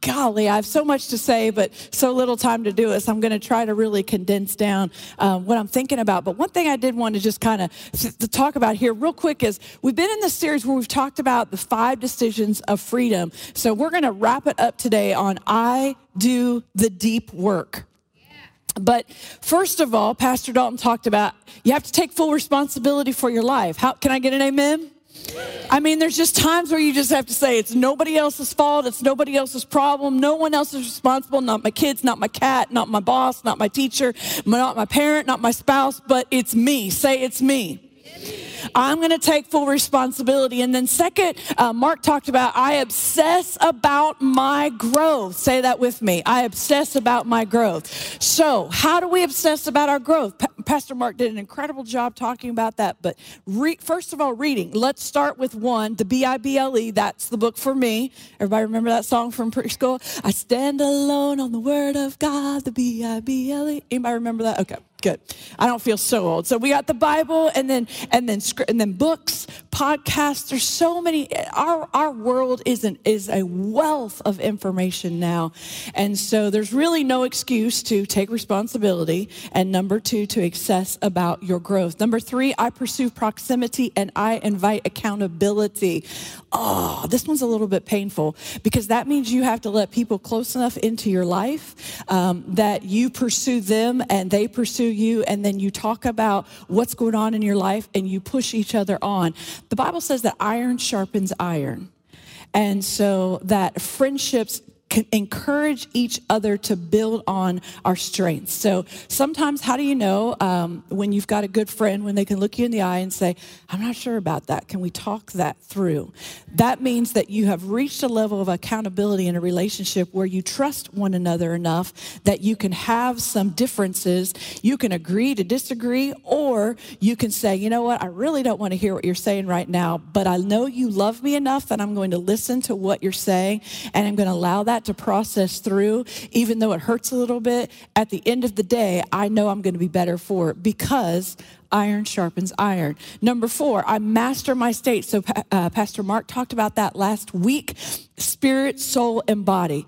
golly, I have so much to say, but so little time to do it. So I'm going to try to really condense down um, what I'm thinking about. But one thing I did want to just kind of to talk about here real quick is we've been in this series where we've talked about the five decisions of freedom. So we're going to wrap it up today on I do the deep work. But first of all, Pastor Dalton talked about you have to take full responsibility for your life. How can I get an amen? I mean, there's just times where you just have to say it's nobody else's fault, it's nobody else's problem, no one else is responsible, not my kids, not my cat, not my boss, not my teacher, not my parent, not my spouse, but it's me. Say it's me. I'm going to take full responsibility. And then, second, uh, Mark talked about I obsess about my growth. Say that with me. I obsess about my growth. So, how do we obsess about our growth? Pa- Pastor Mark did an incredible job talking about that. But re- first of all, reading. Let's start with one, the B I B L E. That's the book for me. Everybody remember that song from preschool? I stand alone on the word of God, the B I B L E. Anybody remember that? Okay. Good. I don't feel so old. So we got the Bible and then and then and then books, podcasts. There's so many. Our our world is an, is a wealth of information now, and so there's really no excuse to take responsibility. And number two, to excess about your growth. Number three, I pursue proximity and I invite accountability. Oh, this one's a little bit painful because that means you have to let people close enough into your life um, that you pursue them and they pursue you, and then you talk about what's going on in your life and you push each other on. The Bible says that iron sharpens iron. And so that friendships encourage each other to build on our strengths. So sometimes, how do you know um, when you've got a good friend when they can look you in the eye and say, I'm not sure about that. Can we talk that through? That means that you have reached a level of accountability in a relationship where you trust one another enough that you can have some differences. You can agree to disagree, or you can say, you know what, I really don't want to hear what you're saying right now, but I know you love me enough that I'm going to listen to what you're saying and I'm going to allow that to process through, even though it hurts a little bit. At the end of the day, I know I'm going to be better for it because iron sharpens iron. Number four, I master my state. So, uh, Pastor Mark talked about that last week spirit, soul, and body.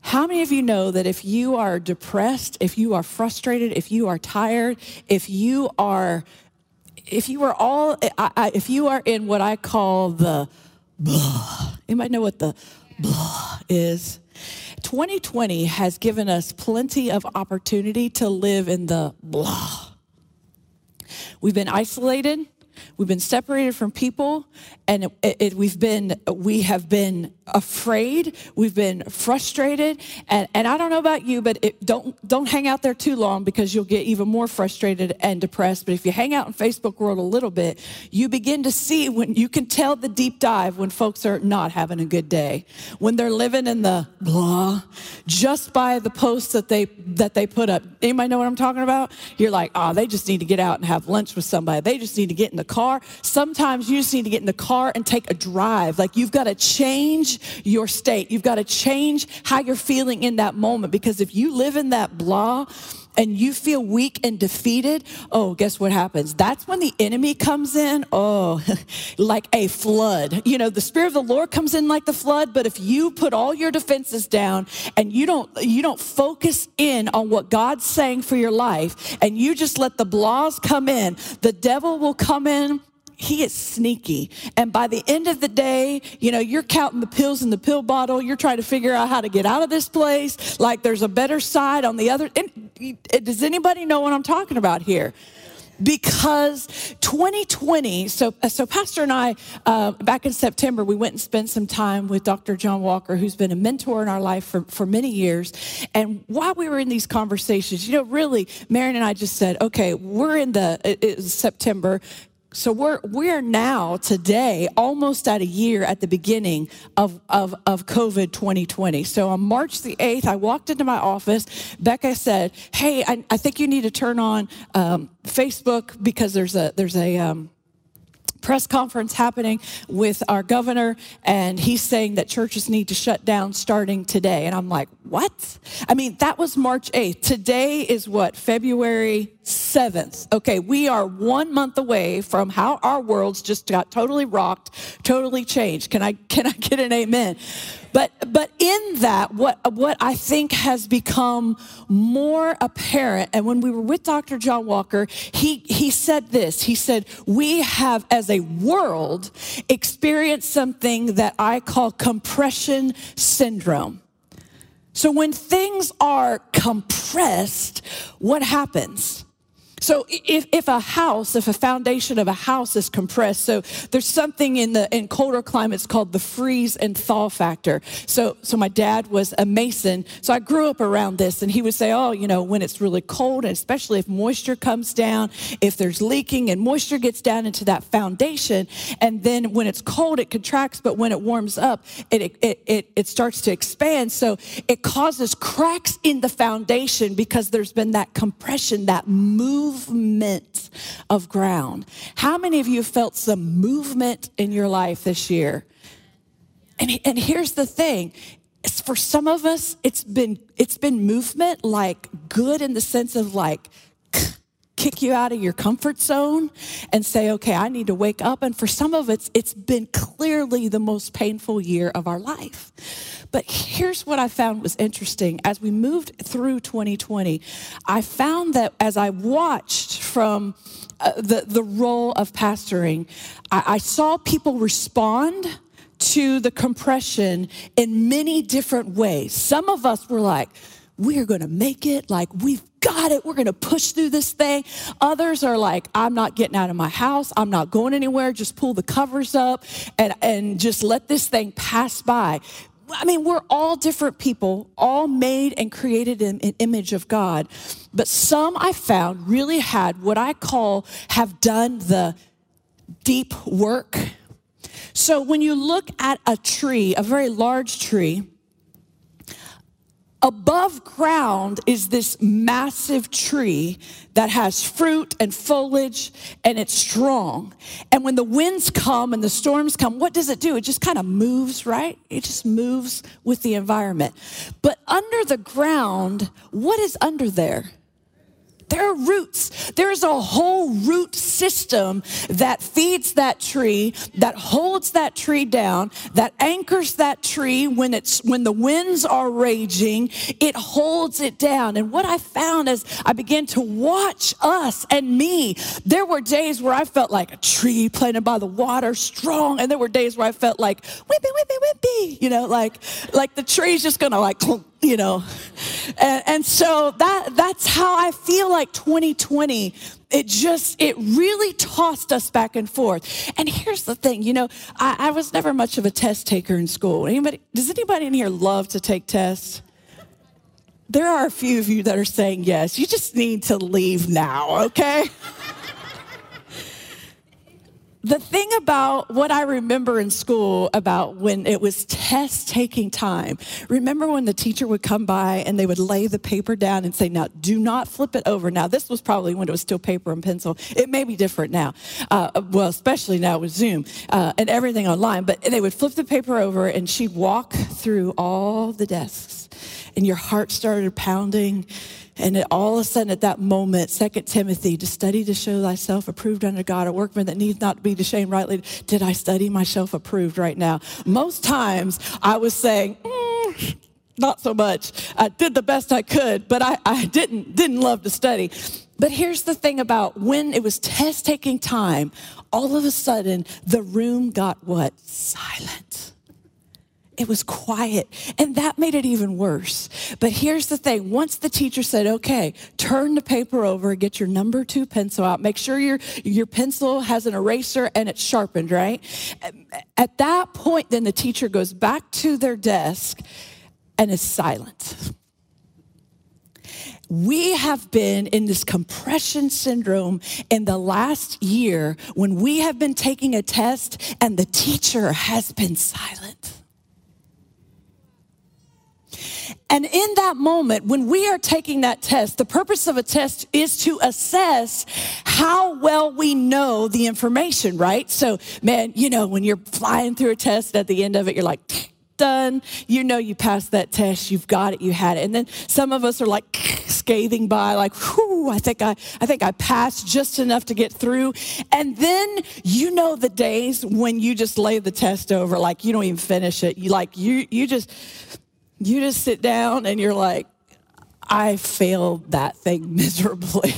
How many of you know that if you are depressed, if you are frustrated, if you are tired, if you are, if you are all, I, I, if you are in what I call the blah, you might know what the blah is. 2020 has given us plenty of opportunity to live in the blah. We've been isolated. We've been separated from people, and it, it, we've been we have been afraid. We've been frustrated, and, and I don't know about you, but it, don't don't hang out there too long because you'll get even more frustrated and depressed. But if you hang out in Facebook world a little bit, you begin to see when you can tell the deep dive when folks are not having a good day, when they're living in the blah, just by the posts that they that they put up. Anybody know what I'm talking about? You're like, oh, they just need to get out and have lunch with somebody. They just need to get in the car. Sometimes you just need to get in the car and take a drive. Like you've got to change your state. You've got to change how you're feeling in that moment because if you live in that blah, and you feel weak and defeated, oh, guess what happens? That's when the enemy comes in, oh, like a flood. You know, the spirit of the Lord comes in like the flood, but if you put all your defenses down and you don't you don't focus in on what God's saying for your life and you just let the blahs come in, the devil will come in he is sneaky. And by the end of the day, you know, you're counting the pills in the pill bottle. You're trying to figure out how to get out of this place. Like there's a better side on the other. And does anybody know what I'm talking about here? because 2020 so so pastor and i uh, back in september we went and spent some time with dr john walker who's been a mentor in our life for, for many years and while we were in these conversations you know really marion and i just said okay we're in the it, it september so we're we're now today almost at a year at the beginning of, of, of COVID 2020. So on March the 8th, I walked into my office. Becca said, Hey, I, I think you need to turn on um, Facebook because there's a there's a um, press conference happening with our governor, and he's saying that churches need to shut down starting today. And I'm like, what? I mean, that was March 8th. Today is what, February 7th. Okay, we are one month away from how our worlds just got totally rocked, totally changed. Can I can I get an amen? But but in that, what what I think has become more apparent, and when we were with Dr. John Walker, he he said this. He said, We have as a world experienced something that I call compression syndrome. So when things are compressed, what happens? So if, if a house, if a foundation of a house is compressed, so there's something in the in colder climates called the freeze and thaw factor. So so my dad was a mason, so I grew up around this, and he would say, oh, you know, when it's really cold, and especially if moisture comes down, if there's leaking and moisture gets down into that foundation, and then when it's cold, it contracts, but when it warms up, it it it, it starts to expand. So it causes cracks in the foundation because there's been that compression, that move movement of ground. How many of you felt some movement in your life this year? And, and here's the thing for some of us it's been it's been movement like good in the sense of like kick you out of your comfort zone and say okay i need to wake up and for some of us it's been clearly the most painful year of our life but here's what I found was interesting. As we moved through 2020, I found that as I watched from uh, the, the role of pastoring, I, I saw people respond to the compression in many different ways. Some of us were like, we are going to make it. Like, we've got it. We're going to push through this thing. Others are like, I'm not getting out of my house. I'm not going anywhere. Just pull the covers up and, and just let this thing pass by. I mean, we're all different people, all made and created in an image of God. But some I found really had what I call have done the deep work. So when you look at a tree, a very large tree, Above ground is this massive tree that has fruit and foliage and it's strong. And when the winds come and the storms come, what does it do? It just kind of moves, right? It just moves with the environment. But under the ground, what is under there? There are roots. There's a whole root system that feeds that tree, that holds that tree down, that anchors that tree when it's when the winds are raging, it holds it down. And what I found as I began to watch us and me, there were days where I felt like a tree planted by the water, strong, and there were days where I felt like wimpy, wimpy, wimpy, you know, like like the tree's just gonna like you know. And, and so that that's how I feel like 2020 it just it really tossed us back and forth. And here's the thing you know I, I, was never much of a test taker in school. Anybody does anybody in here love to take tests? There are a few of you that are saying yes. You just need to leave now okay the thing about what I remember in school about when it was test taking time, remember when the teacher would come by and they would lay the paper down and say, Now, do not flip it over. Now, this was probably when it was still paper and pencil. It may be different now. Uh, well, especially now with Zoom uh, and everything online, but they would flip the paper over and she'd walk through all the desks and your heart started pounding and it, all of a sudden, at that moment, Second Timothy, to study to show thyself approved under God, a workman that needs not to be ashamed rightly. Did I study myself approved right now? Most times, I was saying, mm, not so much. I did the best I could, but I, I didn't didn't love to study. But here's the thing about when it was test taking time, all of a sudden the room got what? Silent. It was quiet. And that made it even worse. But here's the thing once the teacher said, okay, turn the paper over, get your number two pencil out, make sure your, your pencil has an eraser and it's sharpened, right? At that point, then the teacher goes back to their desk and is silent. We have been in this compression syndrome in the last year when we have been taking a test and the teacher has been silent. And in that moment, when we are taking that test, the purpose of a test is to assess how well we know the information, right? So, man, you know, when you're flying through a test at the end of it, you're like, done. You know you passed that test, you've got it, you had it. And then some of us are like scathing by, like, whew, I think I, I think I passed just enough to get through. And then you know the days when you just lay the test over, like you don't even finish it. You like you you just you just sit down and you're like, I failed that thing miserably.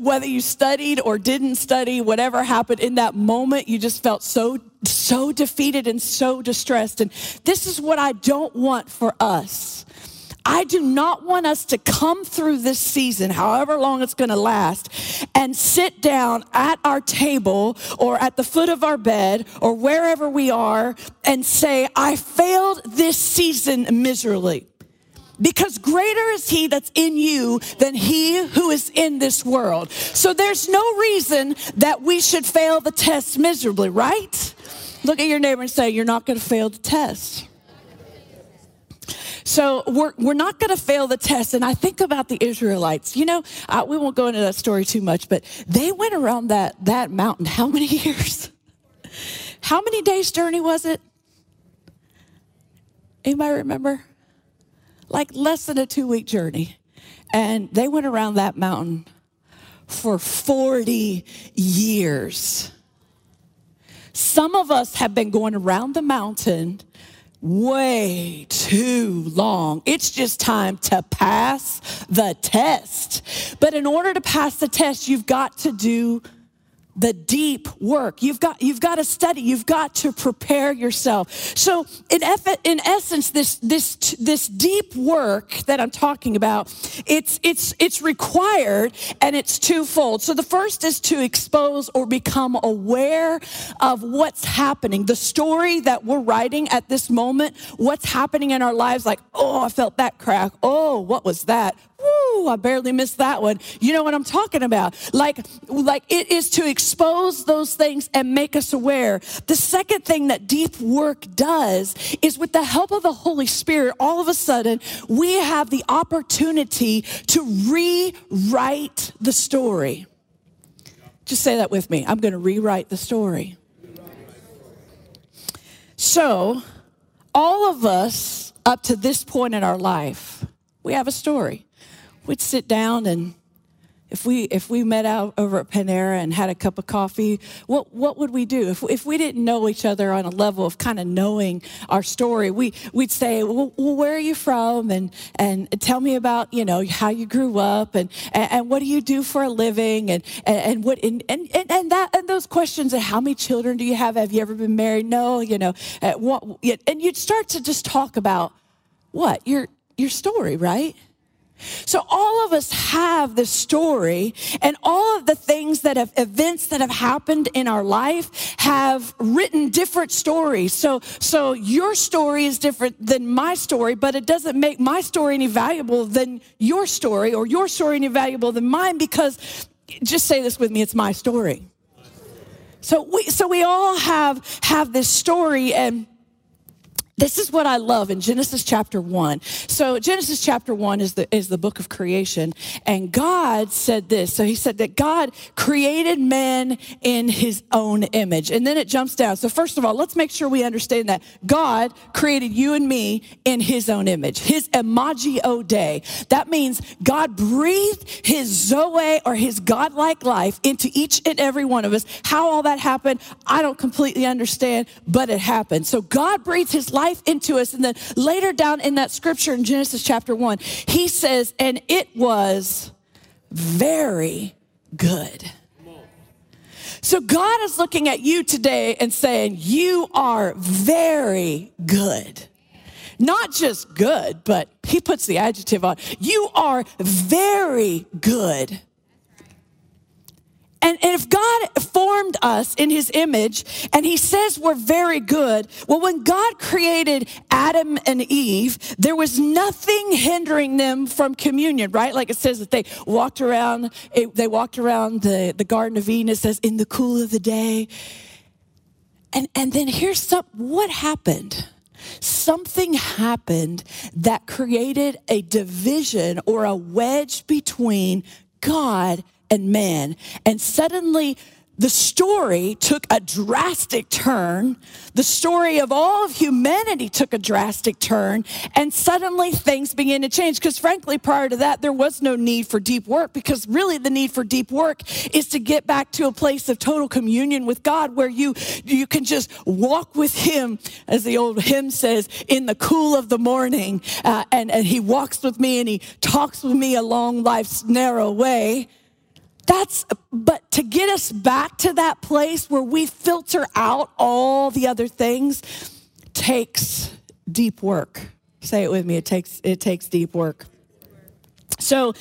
Whether you studied or didn't study, whatever happened in that moment, you just felt so, so defeated and so distressed. And this is what I don't want for us. I do not want us to come through this season, however long it's going to last, and sit down at our table or at the foot of our bed or wherever we are and say, I failed this season miserably. Because greater is he that's in you than he who is in this world. So there's no reason that we should fail the test miserably, right? Look at your neighbor and say, You're not going to fail the test. So we're, we're not going to fail the test. And I think about the Israelites. You know, uh, we won't go into that story too much, but they went around that, that mountain how many years? How many days journey was it? Anybody remember? Like less than a two week journey. And they went around that mountain for 40 years. Some of us have been going around the mountain way too long. It's just time to pass the test. But in order to pass the test, you've got to do the deep work. You've got, you've got to study. You've got to prepare yourself. So in, eff- in essence, this, this, this deep work that I'm talking about, it's, it's, it's required and it's twofold. So the first is to expose or become aware of what's happening. The story that we're writing at this moment, what's happening in our lives, like, oh, I felt that crack. Oh, what was that? Woo, I barely missed that one. You know what I'm talking about? Like, like it is to expose those things and make us aware. The second thing that deep work does is with the help of the Holy Spirit, all of a sudden, we have the opportunity to rewrite the story. Just say that with me. I'm going to rewrite the story. So, all of us up to this point in our life, we have a story we'd sit down and if we if we met out over at Panera and had a cup of coffee, what what would we do if if we didn't know each other on a level of kind of knowing our story? We we'd say, well, where are you from, and and tell me about you know how you grew up, and and, and what do you do for a living, and and, and what and, and and that and those questions, and how many children do you have? Have you ever been married? No, you know, what, and you'd start to just talk about what your your story, right? So all of us have this story and all of the things that have events that have happened in our life have written different stories. So so your story is different than my story, but it doesn't make my story any valuable than your story or your story any valuable than mine because just say this with me, it's my story. So we so we all have have this story and this is what I love in Genesis chapter 1. So Genesis chapter 1 is the is the book of creation and God said this. So he said that God created man in his own image. And then it jumps down. So first of all, let's make sure we understand that God created you and me in his own image. His imago Dei. That means God breathed his zoe or his godlike life into each and every one of us. How all that happened, I don't completely understand, but it happened. So God breathed his life life into us. And then later down in that scripture in Genesis chapter 1, he says, and it was very good. So God is looking at you today and saying, You are very good. Not just good, but he puts the adjective on. You are very good. And, if God formed us in his image and he says we're very good, well, when God created Adam and Eve, there was nothing hindering them from communion, right? Like it says that they walked around, they walked around the, the Garden of Eden, it says in the cool of the day. And, and then here's some, what happened? Something happened that created a division or a wedge between God and man. And suddenly, the story took a drastic turn. The story of all of humanity took a drastic turn, and suddenly things began to change. Because, frankly, prior to that, there was no need for deep work, because really the need for deep work is to get back to a place of total communion with God where you, you can just walk with Him, as the old hymn says, in the cool of the morning. Uh, and, and He walks with me and He talks with me along life's narrow way. That's, but to get us back to that place where we filter out all the other things takes deep work. Say it with me. It takes, it takes deep work. So,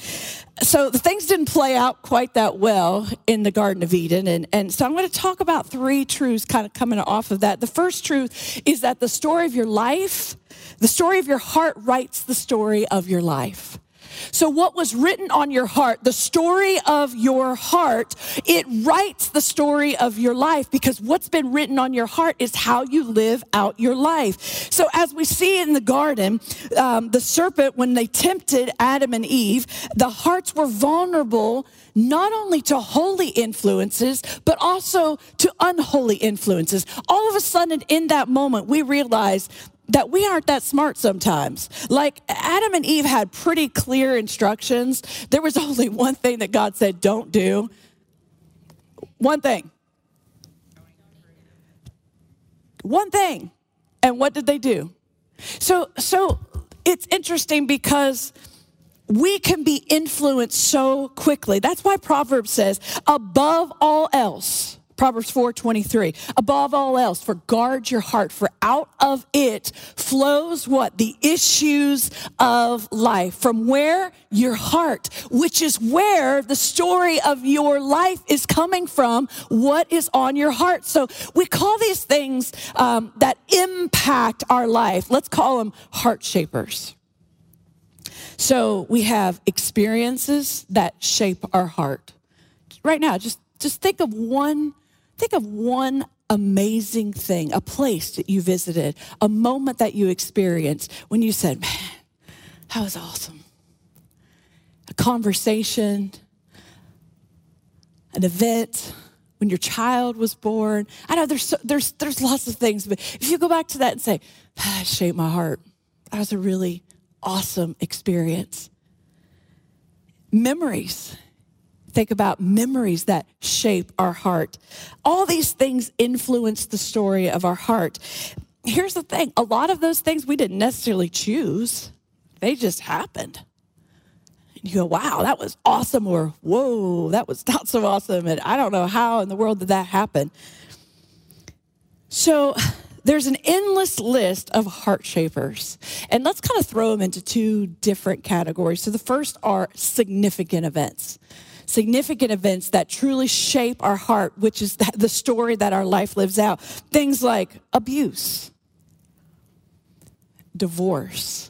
so the things didn't play out quite that well in the Garden of Eden. And, and so I'm going to talk about three truths kind of coming off of that. The first truth is that the story of your life, the story of your heart writes the story of your life. So, what was written on your heart, the story of your heart, it writes the story of your life because what's been written on your heart is how you live out your life. So, as we see in the garden, um, the serpent, when they tempted Adam and Eve, the hearts were vulnerable not only to holy influences, but also to unholy influences. All of a sudden, in that moment, we realize that we aren't that smart sometimes. Like Adam and Eve had pretty clear instructions. There was only one thing that God said, don't do. One thing. One thing. And what did they do? So, so it's interesting because we can be influenced so quickly. That's why Proverbs says, above all else, Proverbs 4:23. Above all else, for guard your heart, for out of it flows what? The issues of life. From where? Your heart, which is where the story of your life is coming from. What is on your heart? So we call these things um, that impact our life. Let's call them heart shapers. So we have experiences that shape our heart. Right now, just just think of one Think of one amazing thing, a place that you visited, a moment that you experienced when you said, Man, that was awesome. A conversation, an event, when your child was born. I know there's, so, there's, there's lots of things, but if you go back to that and say, That shaped my heart, that was a really awesome experience. Memories think about memories that shape our heart. All these things influence the story of our heart. Here's the thing a lot of those things we didn't necessarily choose, they just happened. And you go, wow, that was awesome, or whoa, that was not so awesome, and I don't know how in the world did that happen. So, there's an endless list of heart shapers. And let's kind of throw them into two different categories. So the first are significant events significant events that truly shape our heart, which is the story that our life lives out. Things like abuse, divorce,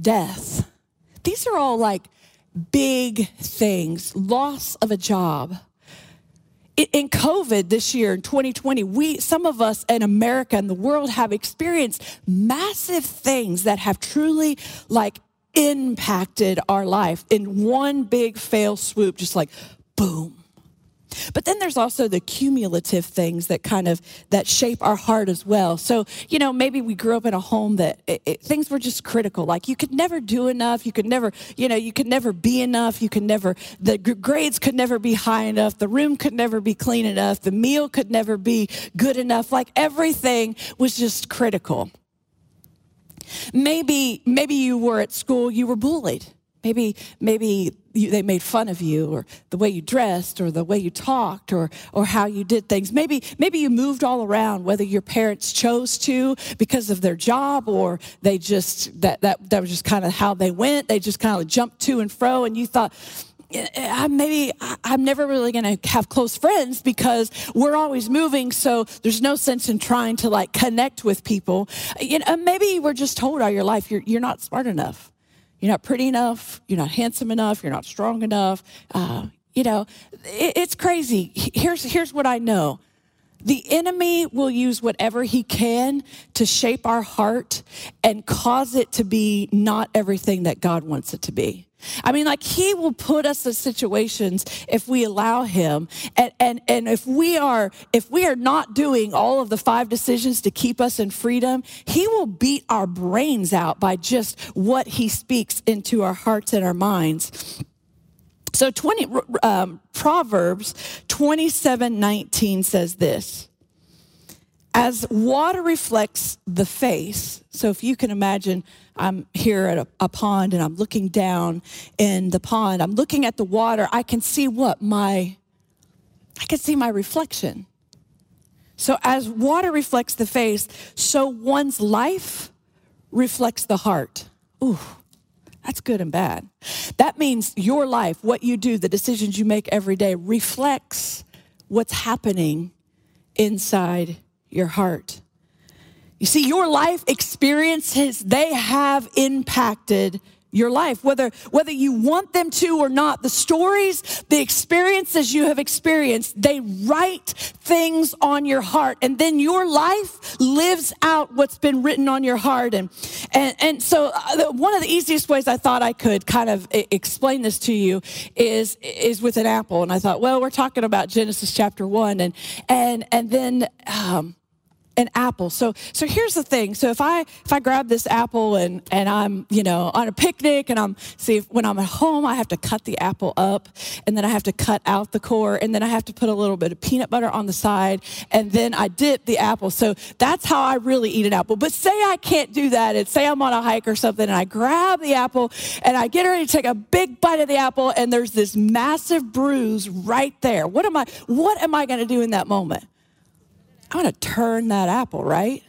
death. These are all like big things, loss of a job. In COVID this year, in 2020, we, some of us in America and the world have experienced massive things that have truly like impacted our life in one big fail swoop, just like boom. But then there's also the cumulative things that kind of that shape our heart as well. So you know, maybe we grew up in a home that it, it, things were just critical. Like you could never do enough. You could never, you know, you could never be enough. You could never. The grades could never be high enough. The room could never be clean enough. The meal could never be good enough. Like everything was just critical. Maybe, maybe you were at school, you were bullied. Maybe, maybe you, they made fun of you, or the way you dressed, or the way you talked, or or how you did things. Maybe, maybe you moved all around, whether your parents chose to because of their job, or they just that that that was just kind of how they went. They just kind of jumped to and fro, and you thought, I maybe I'm never really going to have close friends because we're always moving. So there's no sense in trying to like connect with people. You know, maybe were just told all your life you're you're not smart enough, you're not pretty enough, you're not handsome enough, you're not strong enough. Uh, you know, it, it's crazy. Here's here's what I know: The enemy will use whatever he can to shape our heart and cause it to be not everything that God wants it to be. I mean, like he will put us in situations if we allow him. And, and, and if we are, if we are not doing all of the five decisions to keep us in freedom, he will beat our brains out by just what he speaks into our hearts and our minds. So 20, um, Proverbs 27 19 says this As water reflects the face, so if you can imagine, I'm here at a, a, pond and I'm looking down in the pond, I'm looking at the water, I can see what? My, I can see my reflection. So as water reflects the face, so one's life reflects the heart. Ooh. That's good and bad. That means your life, what you do, the decisions you make every day reflects what's happening inside your heart. You see, your life experiences, they have impacted your life, whether, whether you want them to or not. The stories, the experiences you have experienced, they write things on your heart. And then your life lives out what's been written on your heart. And, and, and so uh, one of the easiest ways I thought I could kind of explain this to you is, is with an apple. And I thought, well, we're talking about Genesis chapter one. And, and, and then, um, an apple. So so here's the thing. So if I if I grab this apple and and I'm, you know, on a picnic and I'm see if, when I'm at home I have to cut the apple up and then I have to cut out the core and then I have to put a little bit of peanut butter on the side and then I dip the apple. So that's how I really eat an apple. But say I can't do that and say I'm on a hike or something and I grab the apple and I get ready to take a big bite of the apple and there's this massive bruise right there. What am I what am I going to do in that moment? I'm going to turn that apple, right?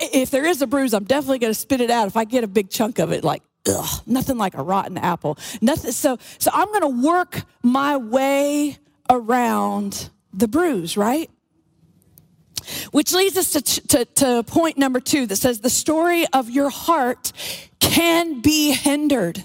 If there is a bruise, I'm definitely going to spit it out if I get a big chunk of it, like, ugh, nothing like a rotten apple. Nothing. So, so I'm going to work my way around the bruise, right? Which leads us to, to, to point number two that says the story of your heart can be hindered.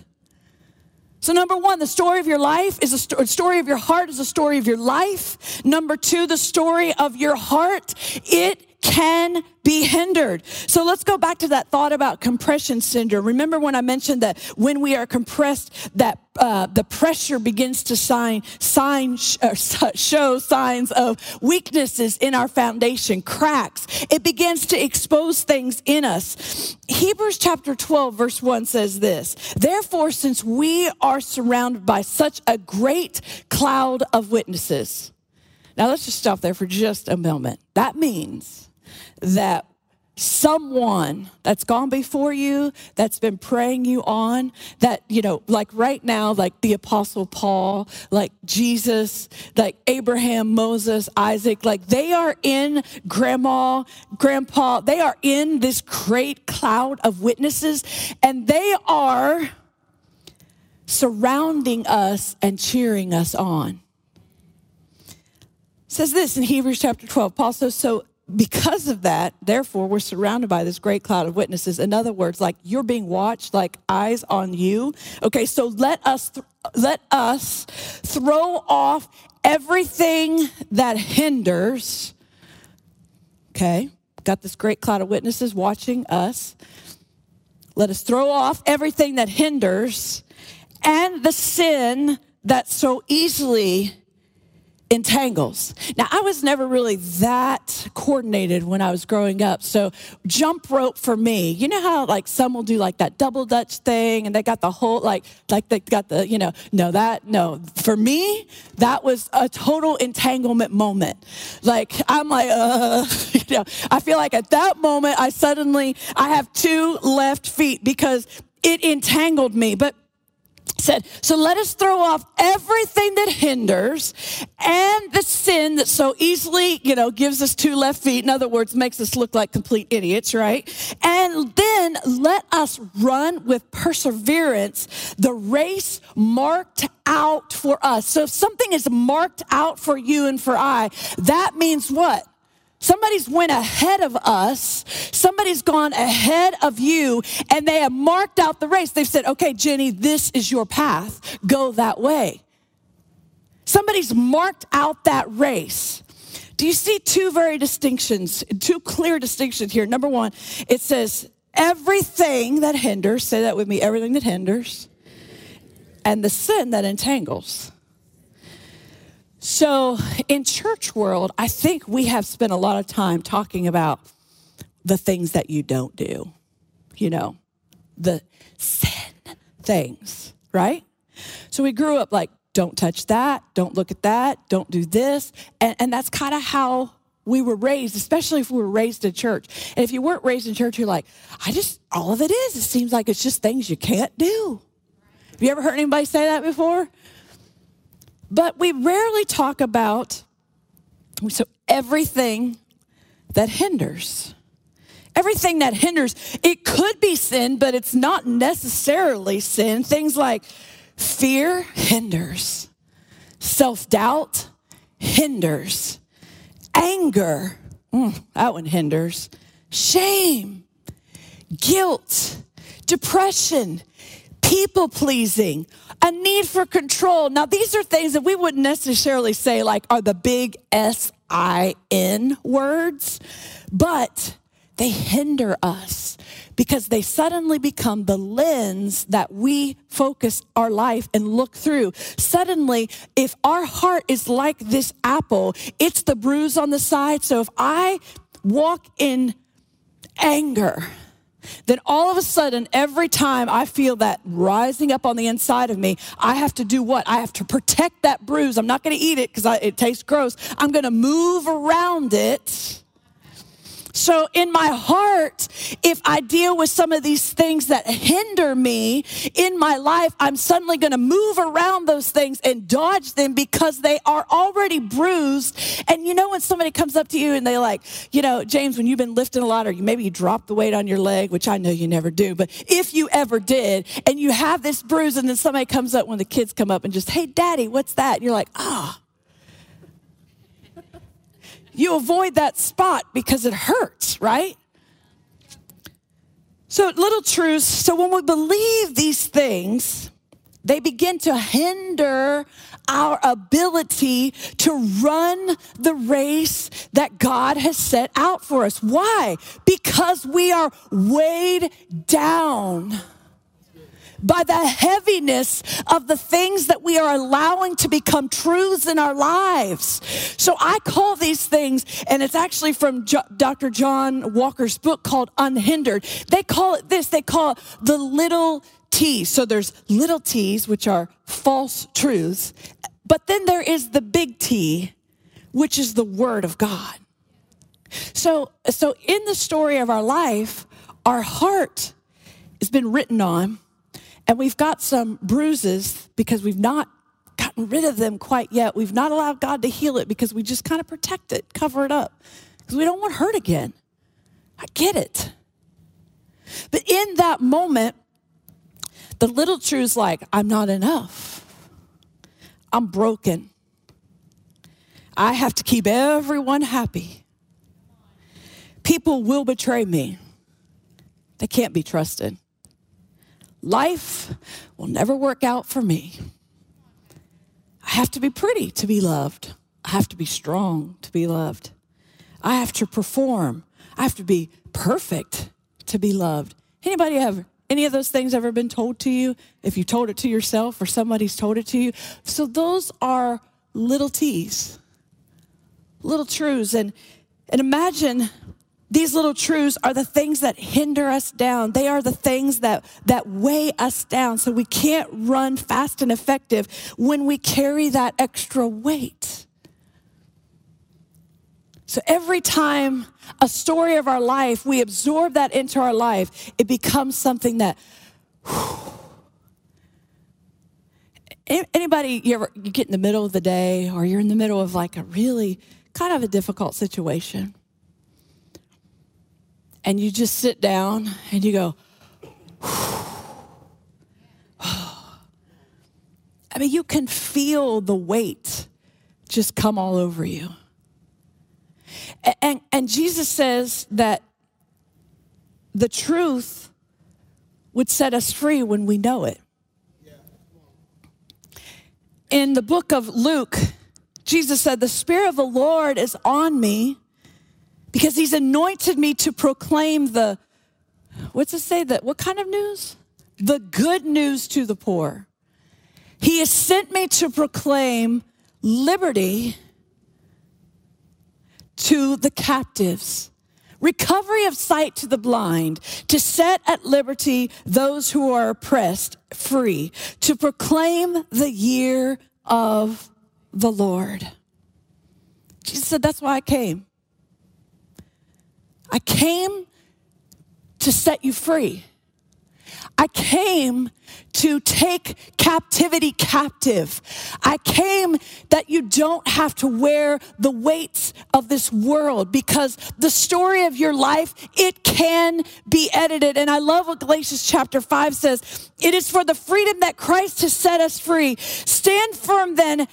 So, number one, the story of your life is a sto- story of your heart is a story of your life. Number two, the story of your heart, it can be hindered. So let's go back to that thought about compression syndrome. Remember when I mentioned that when we are compressed, that uh, the pressure begins to sign, sign, uh, show signs of weaknesses in our foundation, cracks. It begins to expose things in us. Hebrews chapter 12, verse 1 says this Therefore, since we are surrounded by such a great cloud of witnesses, now let's just stop there for just a moment. That means that someone that's gone before you that's been praying you on that you know like right now like the apostle paul like jesus like abraham moses isaac like they are in grandma grandpa they are in this great cloud of witnesses and they are surrounding us and cheering us on. Says this in hebrews chapter 12 paul says so because of that, therefore, we're surrounded by this great cloud of witnesses. In other words, like you're being watched, like eyes on you. Okay, so let us th- let us throw off everything that hinders. Okay, got this great cloud of witnesses watching us. Let us throw off everything that hinders and the sin that so easily entangles. Now, I was never really that coordinated when I was growing up. So, jump rope for me, you know how like some will do like that double dutch thing and they got the whole, like, like they got the, you know, no, that, no. For me, that was a total entanglement moment. Like, I'm like, uh, you know, I feel like at that moment, I suddenly, I have two left feet because it entangled me. But said, So let us throw off everything that hinders and the sin that so easily, you know, gives us two left feet. In other words, makes us look like complete idiots, right? And then let us run with perseverance the race marked out for us. So if something is marked out for you and for I, that means what? Somebody's went ahead of us. Somebody's gone ahead of you and they have marked out the race. They've said, okay, Jenny, this is your path. Go that way. Somebody's marked out that race. Do you see two very distinctions, two clear distinctions here? Number one, it says everything that hinders, say that with me, everything that hinders, and the sin that entangles. So in church world, I think we have spent a lot of time talking about the things that you don't do. You know, the sin things, right? So we grew up like, don't touch that, don't look at that, don't do this. And, and that's kind of how we were raised, especially if we were raised in church. And if you weren't raised in church, you're like, I just, all of it is, it seems like it's just things you can't do. Have you ever heard anybody say that before? But we rarely talk about so everything that hinders. Everything that hinders, it could be sin, but it's not necessarily sin. Things like fear hinders, self doubt hinders, anger, mm, that one hinders, shame, guilt, depression, people pleasing, a need for control. Now, these are things that we wouldn't necessarily say like are the big S I N words, but they hinder us because they suddenly become the lens that we focus our life and look through. Suddenly, if our heart is like this apple, it's the bruise on the side. So if I walk in anger, then all of a sudden, every time I feel that rising up on the inside of me, I have to do what? I have to protect that bruise. I'm not going to eat it because it tastes gross. I'm going to move around it so, in my heart, if I deal with some of these things that hinder me in my life, I'm suddenly going to move around those things and dodge them because they are already bruised. And you know, when somebody comes up to you and they like, you know, James, when you've been lifting a lot or you, maybe you drop the weight on your leg, which I know you never do, but if you ever did, and you have this bruise, and then somebody comes up when the kids come up and just, hey, daddy, what's that? And you're like, ah. Oh you avoid that spot because it hurts, right? So, little truths. So, when we believe these things, they begin to hinder our ability to run the race that God has set out for us. Why? Because we are weighed down by the heaviness of the things that we are allowing to become truths in our lives. So I call these things, and it's actually from Dr. John Walker's book called Unhindered. They call it this, they call it the little T's. So there's little T's, which are false truths, but then there is the big T, which is the Word of God. So, so in the story of our life, our heart has been written on and we've got some bruises because we've not gotten rid of them quite yet. We've not allowed God to heal it because we just kind of protect it, cover it up, because we don't want hurt again. I get it. But in that moment, the little truth's like, I'm not enough. I'm broken. I have to keep everyone happy. People will betray me. They can't be trusted. Life will never work out for me. I have to be pretty to be loved. I have to be strong to be loved. I have to perform. I have to be perfect to be loved. Anybody have any of those things ever been told to you? If you told it to yourself or somebody's told it to you. So those are little T's, little truths. And, and imagine these little truths are the things that hinder us down. They are the things that, that weigh us down. So we can't run fast and effective when we carry that extra weight. So every time a story of our life, we absorb that into our life, it becomes something that, whew, anybody, you ever you get in the middle of the day or you're in the middle of like a really kind of a difficult situation and you just sit down and you go, I mean, you can feel the weight just come all over you. And, and, and, Jesus says that the truth would set us free when we know it. In the book of Luke, Jesus said, The Spirit of the Lord is on me because he's anointed me to proclaim the, what's it say? That what kind of news? The good news to the poor. He has sent me to proclaim liberty to the captives, recovery of sight to the blind, to set at liberty those who are oppressed free, to proclaim the year of the Lord. Jesus said, That's why I came. I came to set you free. I came to take captivity captive. I came that you don't have to wear the weights of this world because the story of your life, it can be edited. And I love what Galatians chapter 5 says. It is for the freedom that Christ has set us free. Stand firm then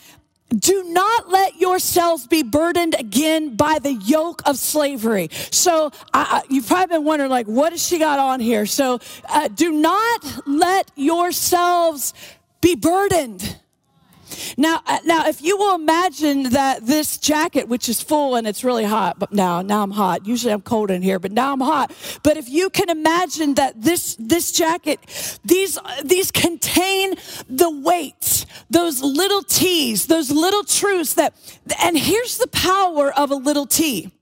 do not let yourselves be burdened again by the yoke of slavery. So uh, you've probably been wondering, like, what has she got on here? So uh, do not let yourselves be burdened. Now, uh, now, if you will imagine that this jacket, which is full and it's really hot, but now, now I'm hot. Usually I'm cold in here, but now I'm hot. But if you can imagine that this, this jacket, these, these contain the weights, those little T's, those little truths that, and here's the power of a little T.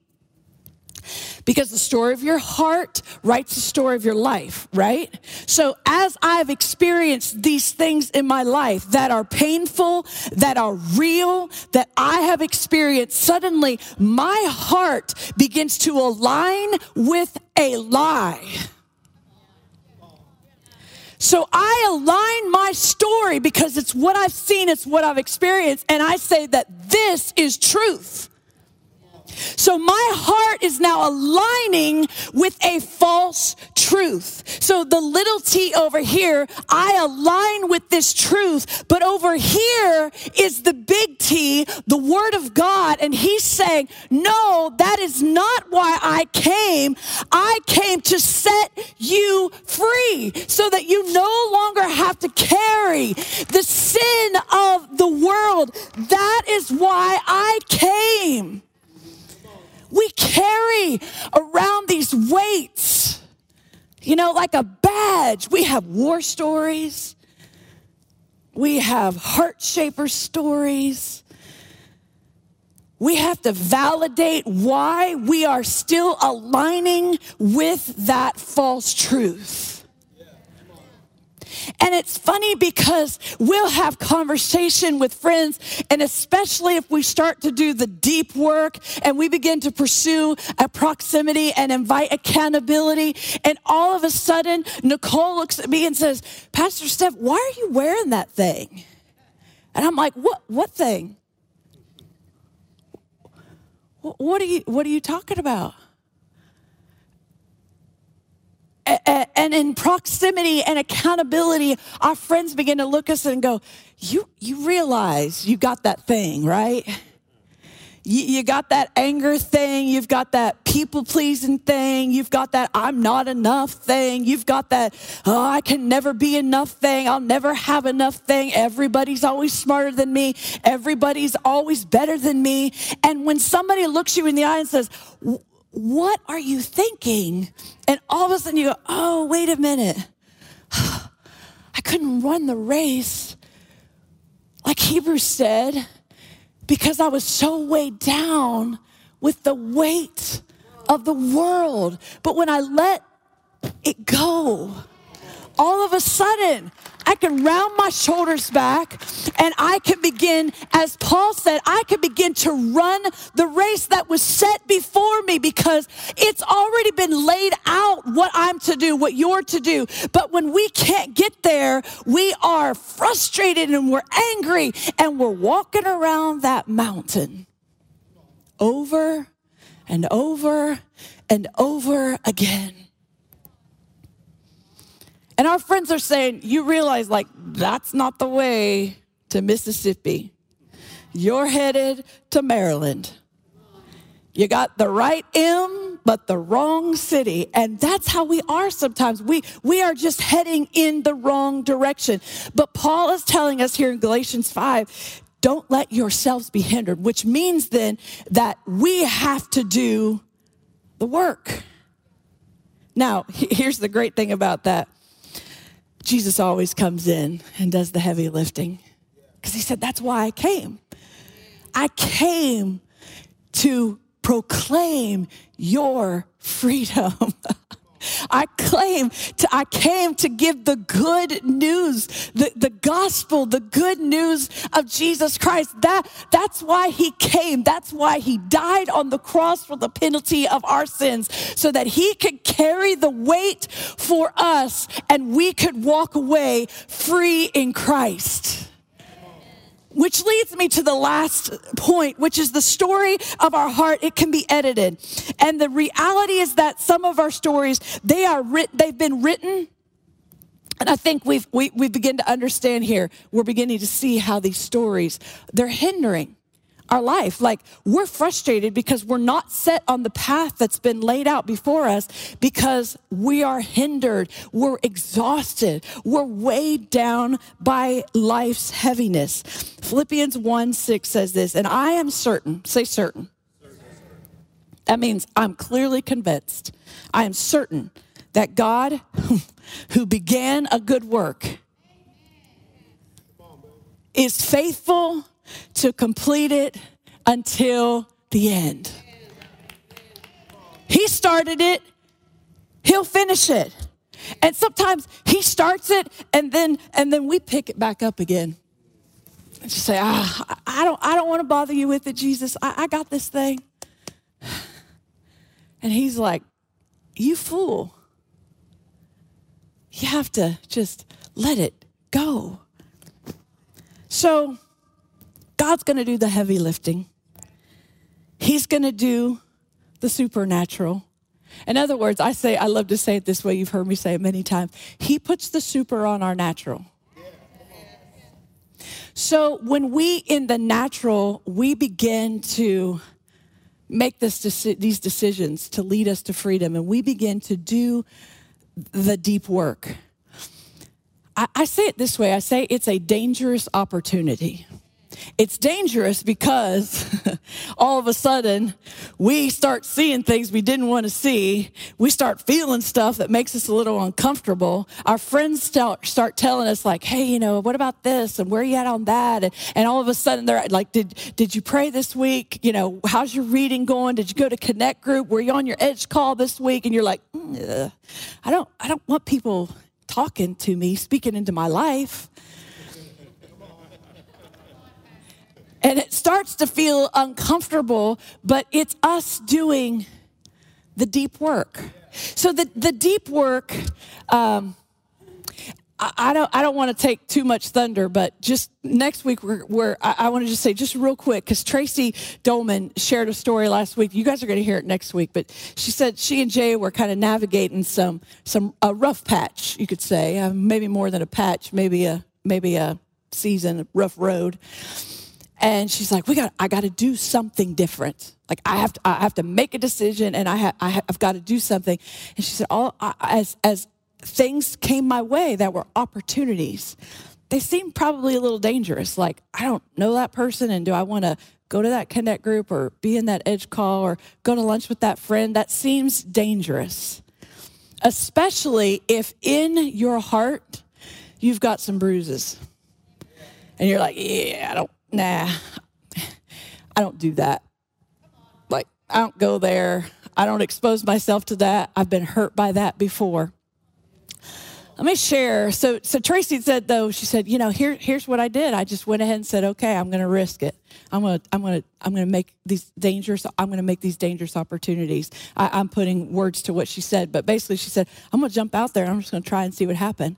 Because the story of your heart writes the story of your life, right? So as I've experienced these things in my life that are painful, that are real, that I have experienced, suddenly my heart begins to align with a lie. So I align my story because it's what I've seen, it's what I've experienced, and I say that this is truth. So my heart is now aligning with a false truth. So the little t over here, I align with this truth, but over here is the big T, the word of God. And he's saying, no, that is not why I came. I came to set you free so that you no longer have to carry the sin of the world. That is why I came. We carry around these weights, you know, like a badge. We have war stories, we have heart shaper stories. We have to validate why we are still aligning with that false truth. And it's funny because we'll have conversation with friends, and especially if we start to do the deep work and we begin to pursue a proximity and invite accountability, and all of a sudden, Nicole looks at me and says, Pastor Steph, why are you wearing that thing? And I'm like, what, what thing? What are you, what are you talking about? And in proximity and accountability, our friends begin to look at us and go, you, you realize you got that thing, right? You, you got that anger thing. You've got that people pleasing thing. You've got that I'm not enough thing. You've got that, oh, I can never be enough thing. I'll never have enough thing. Everybody's always smarter than me. Everybody's always better than me. And when somebody looks you in the eye and says, what are you thinking? And all of a sudden you go, Oh, wait a minute. I couldn't run the race like Hebrews said because I was so weighed down with the weight of the world. But when I let it go, all of a sudden, I can round my shoulders back and I can begin, as Paul said, I can begin to run the race that was set before me because it's already been laid out what I'm to do, what you're to do. But when we can't get there, we are frustrated and we're angry and we're walking around that mountain over and over and over again. And our friends are saying, you realize, like, that's not the way to Mississippi. You're headed to Maryland. You got the right M, but the wrong city. And that's how we are sometimes. We, we are just heading in the wrong direction. But Paul is telling us here in Galatians 5 don't let yourselves be hindered, which means then that we have to do the work. Now, here's the great thing about that Jesus always comes in and does the heavy lifting because he said, That's why I came. I came to proclaim your freedom. I claim to, I came to give the good news, the, the gospel, the good news of Jesus Christ. That, that's why he came. That's why he died on the cross for the penalty of our sins, so that he could carry the weight for us and we could walk away free in Christ. Which leads me to the last point, which is the story of our heart. It can be edited. And the reality is that some of our stories, they are writ- they've been written. And I think we've, we, we begin to understand here, we're beginning to see how these stories, they're hindering our life. Like we're frustrated because we're not set on the path that's been laid out before us because we are hindered, we're exhausted, we're weighed down by life's heaviness. Philippians 1 6 says this, and I am certain, say certain. That means I'm clearly convinced. I am certain that God, who began a good work, is faithful to complete it until the end. He started it, he'll finish it. And sometimes he starts it and then and then we pick it back up again. And just say, ah, I don't I don't want to bother you with it, Jesus. I, I got this thing. And he's like, You fool. You have to just let it go. So God's going to do the heavy lifting. He's going to do the supernatural. In other words, I say, I love to say it this way. You've heard me say it many times. He puts the super on our natural. So when we in the natural, we begin to make this these decisions to lead us to freedom, and we begin to do the deep work. I, I say it this way I say it's a dangerous opportunity. It's dangerous because all of a sudden we start seeing things we didn't want to see. We start feeling stuff that makes us a little uncomfortable. Our friends start, telling us like, hey, you know, what about this? And where are you at on that? And, and all of a sudden they're like, did, did you pray this week? You know, how's your reading going? Did you go to connect group? Were you on your edge call this week? And you're like, mm, I don't, I don't want people talking to me, speaking into my life. And it starts to feel uncomfortable, but it's us doing the deep work. So the, the deep work, um, I, I don't I don't want to take too much thunder, but just next week we're, we're I, I want to just say just real quick because Tracy Dolman shared a story last week. You guys are going to hear it next week, but she said she and Jay were kind of navigating some some a rough patch, you could say, uh, maybe more than a patch, maybe a maybe a season, a rough road and she's like, "We got, I got to do something different. Like I have to, I have to make a decision, and I, ha, I have got to do something." And she said, "All I, as as things came my way that were opportunities, they seemed probably a little dangerous. Like I don't know that person, and do I want to go to that connect group or be in that edge call or go to lunch with that friend? That seems dangerous, especially if in your heart you've got some bruises." And you're like, yeah, I don't, nah, I don't do that. Like, I don't go there. I don't expose myself to that. I've been hurt by that before. Let me share. So, so Tracy said though, she said, you know, here, here's what I did. I just went ahead and said, okay, I'm going to risk it. I'm going to, I'm going to, I'm going to make these dangerous, I'm going to make these dangerous opportunities. I, am putting words to what she said, but basically she said, I'm going to jump out there I'm just going to try and see what happened.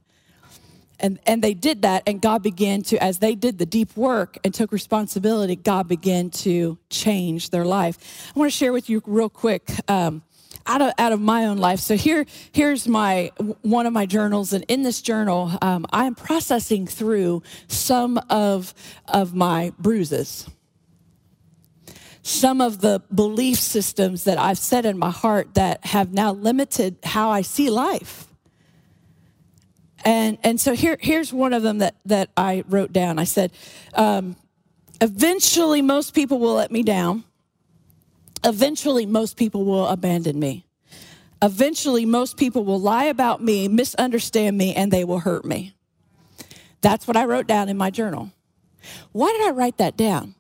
And, and they did that, and God began to, as they did the deep work and took responsibility, God began to change their life. I want to share with you real quick um, out, of, out of my own life. So here, here's my one of my journals, and in this journal, um, I am processing through some of, of my bruises some of the belief systems that I've set in my heart that have now limited how I see life. And, and so here, here's one of them that, that I wrote down. I said, um, Eventually, most people will let me down. Eventually, most people will abandon me. Eventually, most people will lie about me, misunderstand me, and they will hurt me. That's what I wrote down in my journal. Why did I write that down?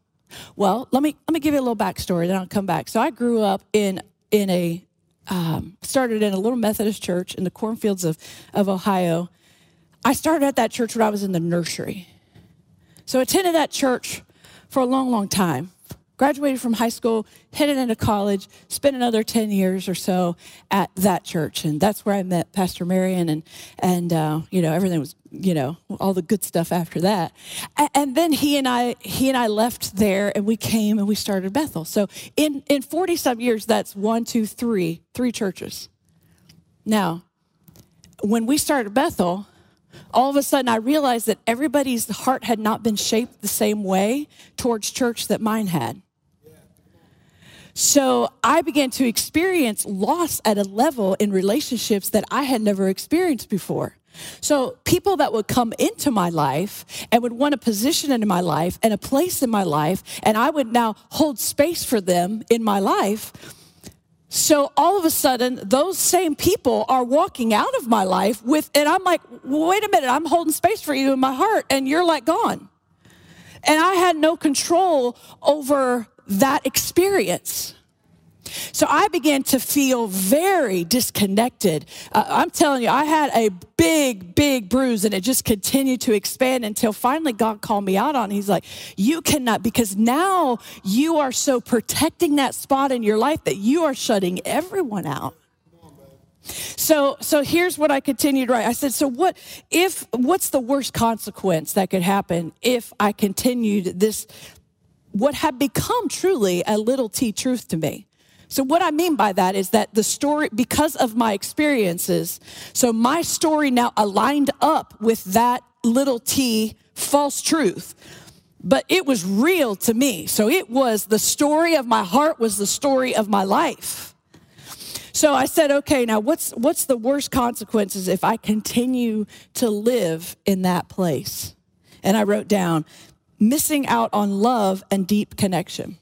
Well, let me let me give you a little backstory, then I'll come back. So I grew up in in a um, started in a little Methodist church in the cornfields of of Ohio. I started at that church when I was in the nursery. So attended that church for a long, long time graduated from high school, headed into college, spent another 10 years or so at that church. And that's where I met Pastor Marion and, and uh, you know, everything was, you know, all the good stuff after that. And, and then he and I, he and I left there and we came and we started Bethel. So in, in 40 some years, that's one, two, three, three churches. Now, when we started Bethel, all of a sudden I realized that everybody's heart had not been shaped the same way towards church that mine had. So I began to experience loss at a level in relationships that I had never experienced before. So people that would come into my life and would want a position in my life and a place in my life, and I would now hold space for them in my life. So all of a sudden, those same people are walking out of my life with, and I'm like, wait a minute, I'm holding space for you in my heart, and you're like gone. And I had no control over that experience. So I began to feel very disconnected. Uh, I'm telling you, I had a big, big bruise and it just continued to expand until finally God called me out on it. He's like, You cannot, because now you are so protecting that spot in your life that you are shutting everyone out. So, so here's what I continued write. I said, so what if, what's the worst consequence that could happen if I continued this what had become truly a little t truth to me. So, what I mean by that is that the story, because of my experiences, so my story now aligned up with that little t false truth, but it was real to me. So, it was the story of my heart, was the story of my life. So I said, okay, now what's, what's the worst consequences if I continue to live in that place? And I wrote down missing out on love and deep connection.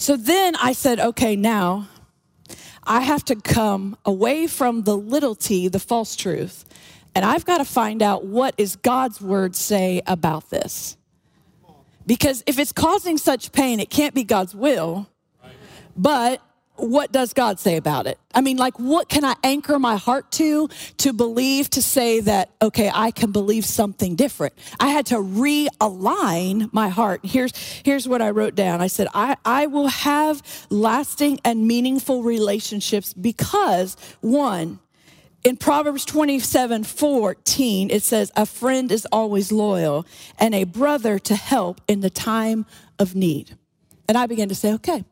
So then I said, okay, now I have to come away from the little t, the false truth, and I've got to find out what is God's word say about this. Because if it's causing such pain, it can't be God's will. But what does God say about it? I mean, like, what can I anchor my heart to to believe to say that, okay, I can believe something different? I had to realign my heart. Here's, here's what I wrote down I said, I, I will have lasting and meaningful relationships because, one, in Proverbs 27 14, it says, A friend is always loyal and a brother to help in the time of need. And I began to say, okay,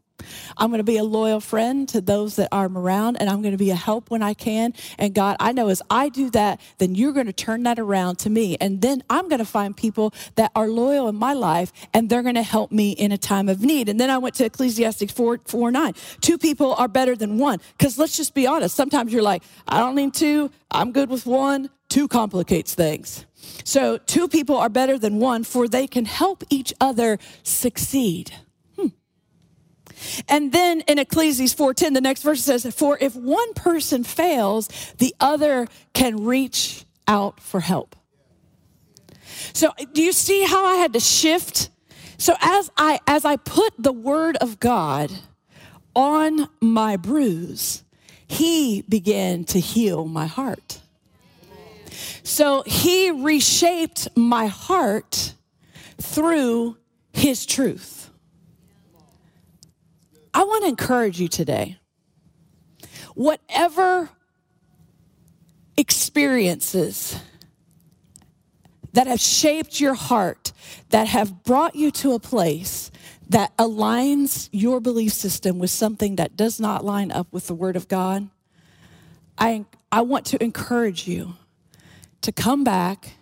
I'm going to be a loyal friend to those that are around, and I'm going to be a help when I can. And God, I know as I do that, then you're going to turn that around to me. And then I'm going to find people that are loyal in my life, and they're going to help me in a time of need. And then I went to Ecclesiastes 4, 4 9. Two people are better than one. Because let's just be honest, sometimes you're like, I don't need two, I'm good with one. Two complicates things. So, two people are better than one, for they can help each other succeed. And then in Ecclesiastes 4:10, the next verse says, "For if one person fails, the other can reach out for help." So do you see how I had to shift? So as I as I put the word of God on my bruise, he began to heal my heart. So he reshaped my heart through his truth. I want to encourage you today. Whatever experiences that have shaped your heart, that have brought you to a place that aligns your belief system with something that does not line up with the Word of God, I, I want to encourage you to come back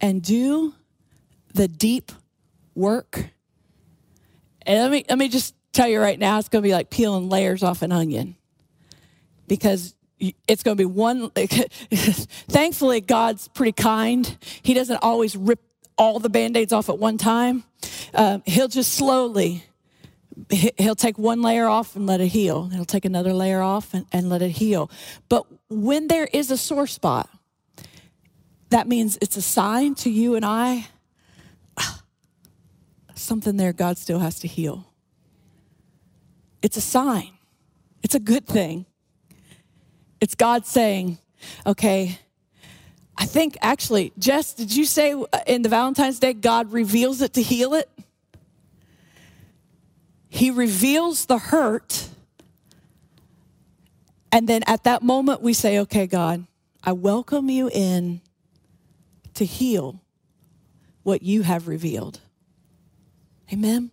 and do the deep work. And let me, let me just tell you right now, it's going to be like peeling layers off an onion because it's going to be one. Thankfully, God's pretty kind. He doesn't always rip all the band aids off at one time. Um, he'll just slowly, he'll take one layer off and let it heal. He'll take another layer off and, and let it heal. But when there is a sore spot, that means it's a sign to you and I something there God still has to heal. It's a sign, it's a good thing. It's God saying, okay, I think actually, Jess, did you say in the Valentine's Day, God reveals it to heal it? He reveals the hurt. And then at that moment, we say, okay, God, I welcome you in to heal what you have revealed. Amen.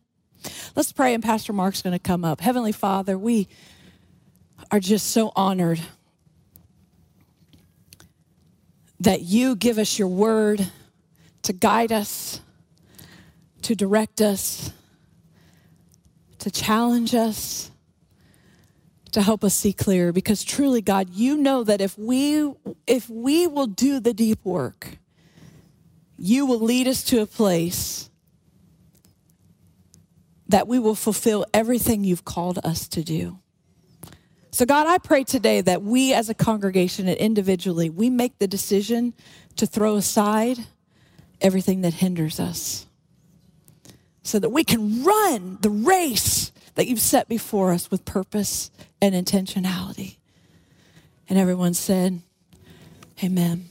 Let's pray, and Pastor Mark's going to come up. Heavenly Father, we are just so honored that you give us your word to guide us, to direct us, to challenge us, to help us see clear because truly God, you know that if we if we will do the deep work, you will lead us to a place that we will fulfill everything you've called us to do. So, God, I pray today that we as a congregation and individually, we make the decision to throw aside everything that hinders us so that we can run the race that you've set before us with purpose and intentionality. And everyone said, Amen.